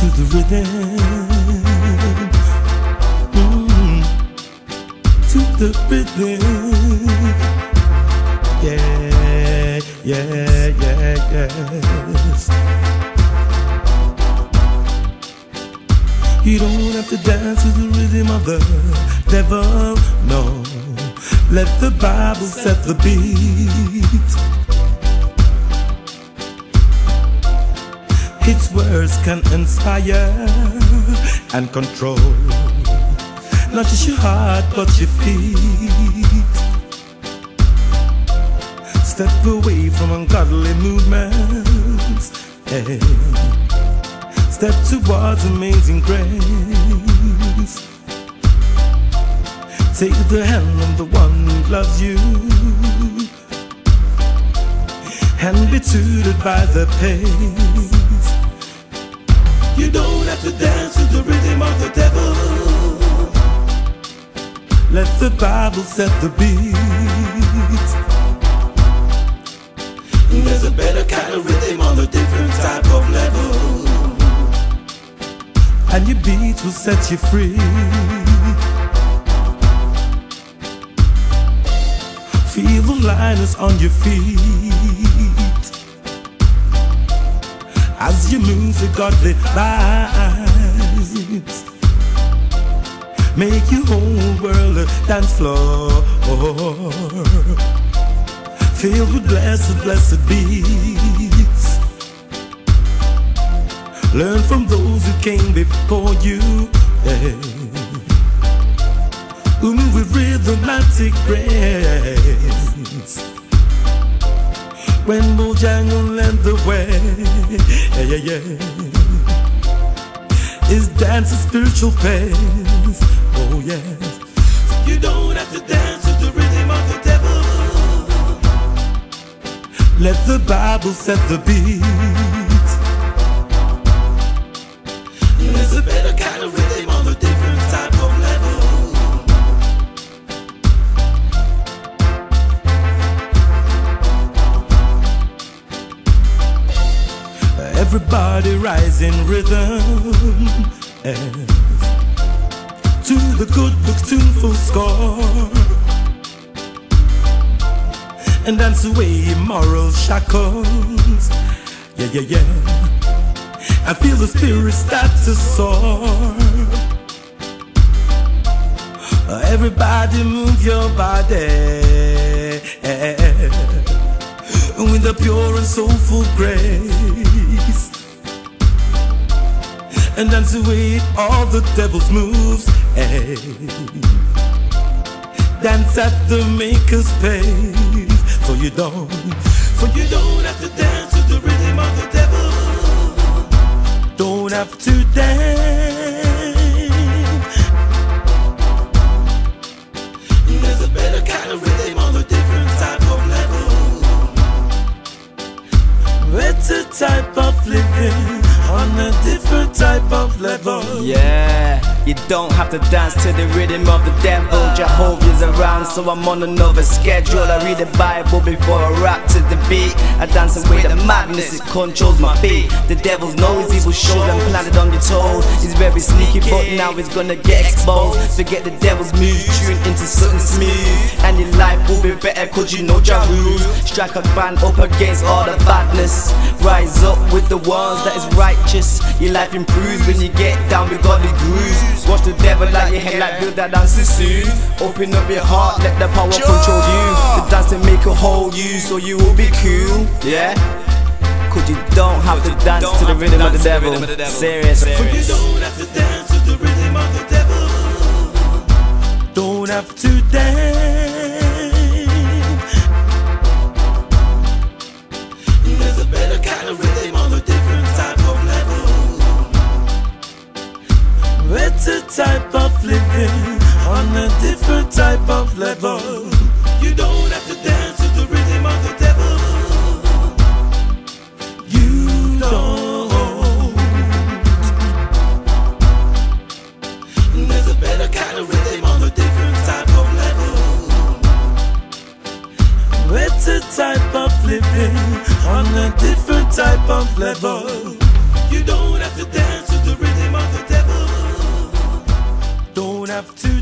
to the rhythm. Mm, to the rhythm. Yeah, yeah, yeah, yes. You don't have to dance to the rhythm of the devil, no. Let the Bible set the beat. Can inspire and control not just your heart but your feet. Step away from ungodly movements. Hey. Step towards amazing grace. Take the hand of the one who loves you and be tutored by the pace. You don't have to dance to the rhythm of the devil. Let the Bible set the beat. There's a better kind of rhythm on a different type of level. And your beat will set you free. Feel the liners on your feet as you move the godly vibes. Make your whole world a dance floor filled with blessed, blessed beats. Learn from those who came before you. Yeah. Move with rhythmatic grace. Rainbow jangle led the way. Yeah, yeah, yeah. Is dance a spiritual pace? Oh, yes. You don't have to dance to the rhythm of the devil. Let the Bible set the beat. Everybody rise in rhythm to the good book's tuneful score and dance away moral shackles. Yeah, yeah, yeah. I feel the spirit start to soar. Everybody move your body with a pure and soulful grace. And dance away all the devil's moves. Hey. Dance at the maker's pace. So you don't, so you don't have to dance to the rhythm of the devil. Don't have to dance. Better type of living on a different type of level. Yeah, you don't have to dance to the rhythm of the devil. Jehovah's around, so I'm on another schedule. I read the Bible before I rap to the beat. I dance away the madness, it controls my beat. The devil's his evil shows and planted on your toes. He's very sneaky, but now he's gonna get exposed. Forget the devil's move, tune into something smooth. And your life will be better cause you know your rules. Strike a band up against all the badness. Rise up with the ones that is righteous. Your life improves when you get down with godly grooves. Watch the devil like your head like build that dances soon. Open up your heart, let the power control you. The dance and make a whole you so you will be cool. Yeah? Cause you don't have to dance to the rhythm of the devil. Serious. So you don't have to dance to the rhythm of the devil. Don't have to dance. There's a better kind of rhythm on a different type of level. Better type of living on a different type of level. You don't have to dance to the rhythm of the devil. You don't. There's a better kind of rhythm on a different type of level. It's a type of living on a different type of level. You don't have to dance to the rhythm of the devil. Don't have to